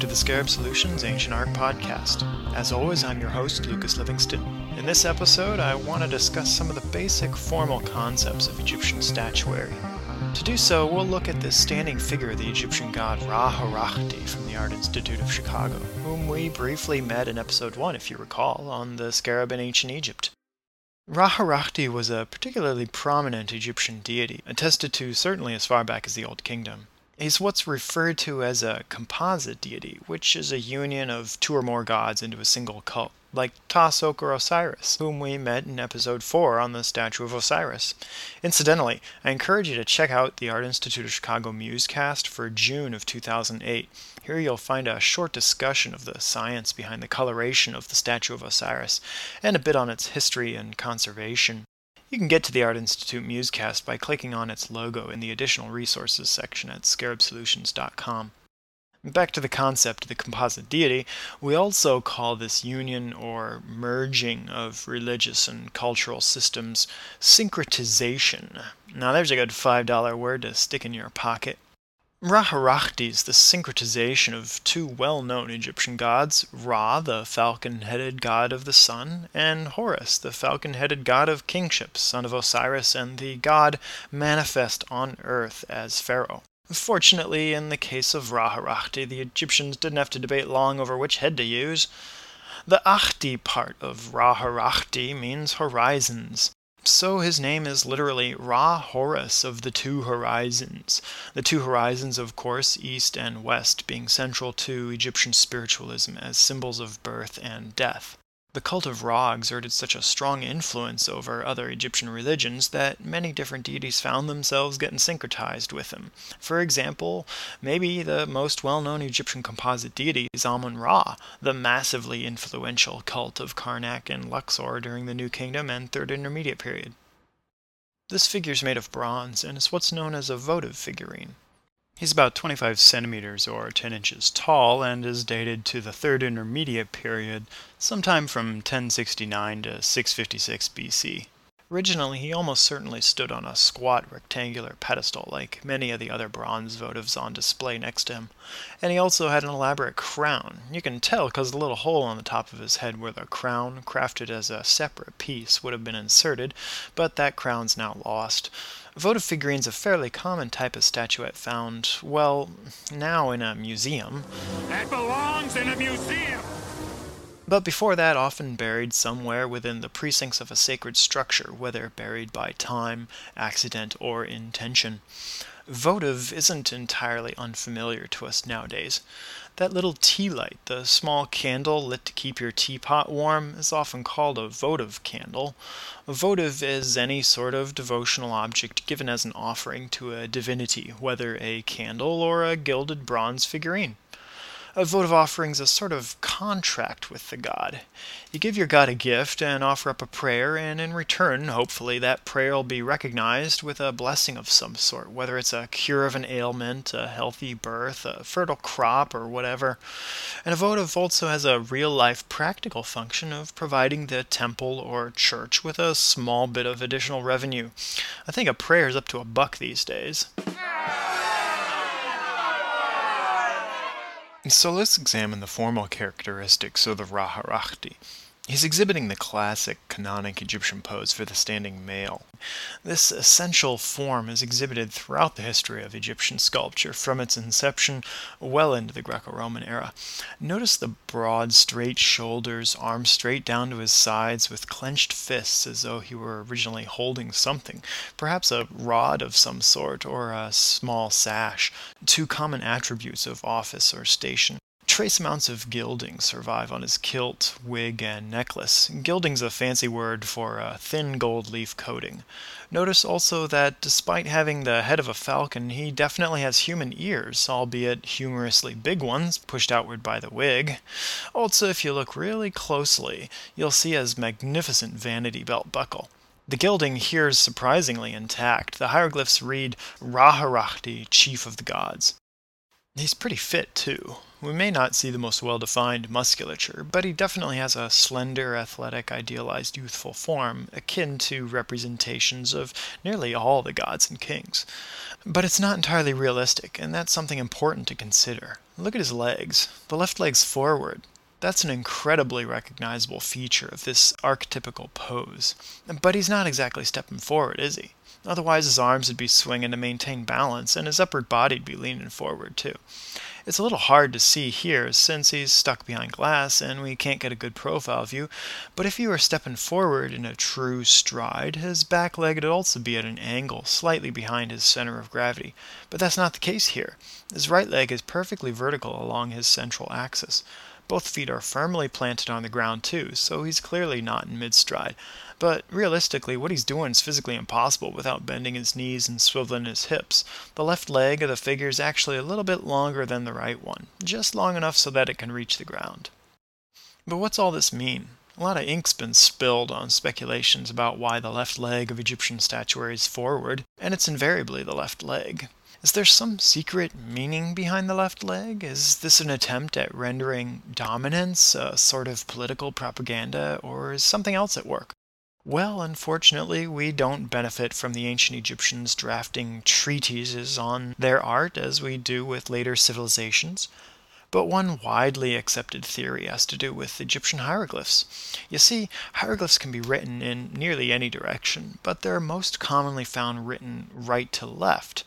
to the Scarab Solutions Ancient Art Podcast. As always, I'm your host, Lucas Livingston. In this episode, I want to discuss some of the basic formal concepts of Egyptian statuary. To do so, we'll look at the standing figure of the Egyptian god Ra Harakhti from the Art Institute of Chicago, whom we briefly met in episode 1, if you recall, on the scarab in ancient Egypt. Ra Harakhti was a particularly prominent Egyptian deity, attested to certainly as far back as the Old Kingdom. He's what's referred to as a composite deity, which is a union of two or more gods into a single cult, like Ptah-Sokar-Osiris, whom we met in episode 4 on the statue of Osiris. Incidentally, I encourage you to check out the Art Institute of Chicago Musecast for June of 2008. Here you'll find a short discussion of the science behind the coloration of the statue of Osiris, and a bit on its history and conservation. You can get to the Art Institute Musecast by clicking on its logo in the Additional Resources section at scarabsolutions.com. Back to the concept of the composite deity, we also call this union or merging of religious and cultural systems syncretization. Now, there's a good $5 word to stick in your pocket. Ra Harakhti is the syncretization of two well known Egyptian gods Ra, the falcon headed god of the sun, and Horus, the falcon headed god of kingship, son of Osiris, and the god manifest on earth as Pharaoh. Fortunately, in the case of Ra Harakhti, the Egyptians didn't have to debate long over which head to use. The Akhti part of Ra Harakhti means horizons. So his name is literally Ra Horus of the two horizons. The two horizons, of course, east and west, being central to Egyptian spiritualism as symbols of birth and death. The cult of Ra exerted such a strong influence over other Egyptian religions that many different deities found themselves getting syncretized with him. For example, maybe the most well known Egyptian composite deity is Amun Ra, the massively influential cult of Karnak and Luxor during the New Kingdom and Third Intermediate period. This figure is made of bronze and is what's known as a votive figurine. He's about 25 centimeters or 10 inches tall and is dated to the Third Intermediate Period, sometime from 1069 to 656 BC. Originally, he almost certainly stood on a squat rectangular pedestal like many of the other bronze votives on display next to him, and he also had an elaborate crown. You can tell because the little hole on the top of his head where the crown, crafted as a separate piece, would have been inserted, but that crown's now lost. Votive figurine's a fairly common type of statuette found, well, now in a museum. That belongs in a museum! But before that, often buried somewhere within the precincts of a sacred structure, whether buried by time, accident, or intention. Votive isn't entirely unfamiliar to us nowadays. That little tea light, the small candle lit to keep your teapot warm, is often called a votive candle. A votive is any sort of devotional object given as an offering to a divinity, whether a candle or a gilded bronze figurine. A votive offering is a sort of contract with the god. You give your god a gift and offer up a prayer, and in return, hopefully, that prayer will be recognized with a blessing of some sort, whether it's a cure of an ailment, a healthy birth, a fertile crop, or whatever. And a votive also has a real life practical function of providing the temple or church with a small bit of additional revenue. I think a prayer is up to a buck these days. So let's examine the formal characteristics of the Ra Harakhti. He's exhibiting the classic canonic Egyptian pose for the standing male. This essential form is exhibited throughout the history of Egyptian sculpture, from its inception well into the Greco Roman era. Notice the broad, straight shoulders, arms straight down to his sides, with clenched fists as though he were originally holding something, perhaps a rod of some sort or a small sash, two common attributes of office or station. Trace amounts of gilding survive on his kilt, wig, and necklace. Gilding's a fancy word for a thin gold leaf coating. Notice also that despite having the head of a falcon, he definitely has human ears, albeit humorously big ones, pushed outward by the wig. Also, if you look really closely, you'll see his magnificent vanity belt buckle. The gilding here is surprisingly intact. The hieroglyphs read Ra Harakhti, Chief of the Gods. He's pretty fit, too. We may not see the most well defined musculature, but he definitely has a slender, athletic, idealized youthful form, akin to representations of nearly all the gods and kings. But it's not entirely realistic, and that's something important to consider. Look at his legs. The left leg's forward. That's an incredibly recognizable feature of this archetypical pose. But he's not exactly stepping forward, is he? Otherwise, his arms would be swinging to maintain balance, and his upper body'd be leaning forward, too. It's a little hard to see here since he's stuck behind glass and we can't get a good profile view, but if he were stepping forward in a true stride, his back leg would also be at an angle slightly behind his center of gravity. But that's not the case here. His right leg is perfectly vertical along his central axis. Both feet are firmly planted on the ground too, so he's clearly not in mid-stride. But realistically, what he's doing is physically impossible without bending his knees and swiveling his hips. The left leg of the figure is actually a little bit longer than the right one, just long enough so that it can reach the ground. But what's all this mean? A lot of ink's been spilled on speculations about why the left leg of Egyptian statuary is forward, and it's invariably the left leg. Is there some secret meaning behind the left leg? Is this an attempt at rendering dominance a sort of political propaganda, or is something else at work? Well, unfortunately, we don't benefit from the ancient Egyptians drafting treatises on their art as we do with later civilizations. But one widely accepted theory has to do with Egyptian hieroglyphs. You see, hieroglyphs can be written in nearly any direction, but they're most commonly found written right to left.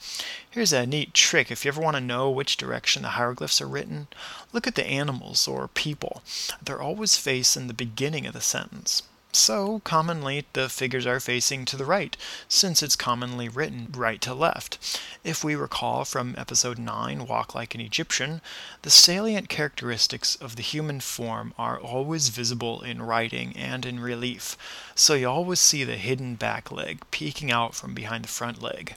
Here's a neat trick if you ever want to know which direction the hieroglyphs are written. Look at the animals or people. They're always facing the beginning of the sentence. So, commonly, the figures are facing to the right, since it's commonly written right to left. If we recall from episode 9, Walk Like an Egyptian, the salient characteristics of the human form are always visible in writing and in relief, so you always see the hidden back leg peeking out from behind the front leg.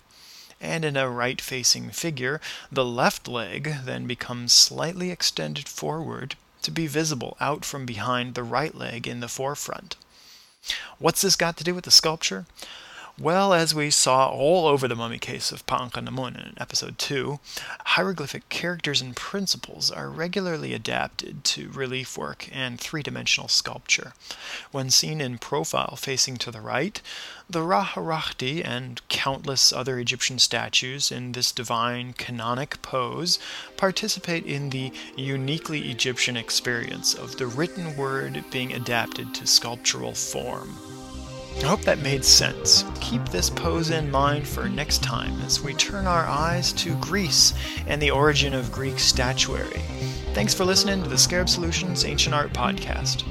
And in a right facing figure, the left leg then becomes slightly extended forward to be visible out from behind the right leg in the forefront. What's this got to do with the sculpture? Well, as we saw all over the mummy case of Paankhenamun in episode 2, hieroglyphic characters and principles are regularly adapted to relief work and three dimensional sculpture. When seen in profile facing to the right, the Ra-Harakhti and countless other Egyptian statues in this divine canonic pose participate in the uniquely Egyptian experience of the written word being adapted to sculptural form. I hope that made sense. Keep this pose in mind for next time as we turn our eyes to Greece and the origin of Greek statuary. Thanks for listening to the Scarab Solutions Ancient Art Podcast.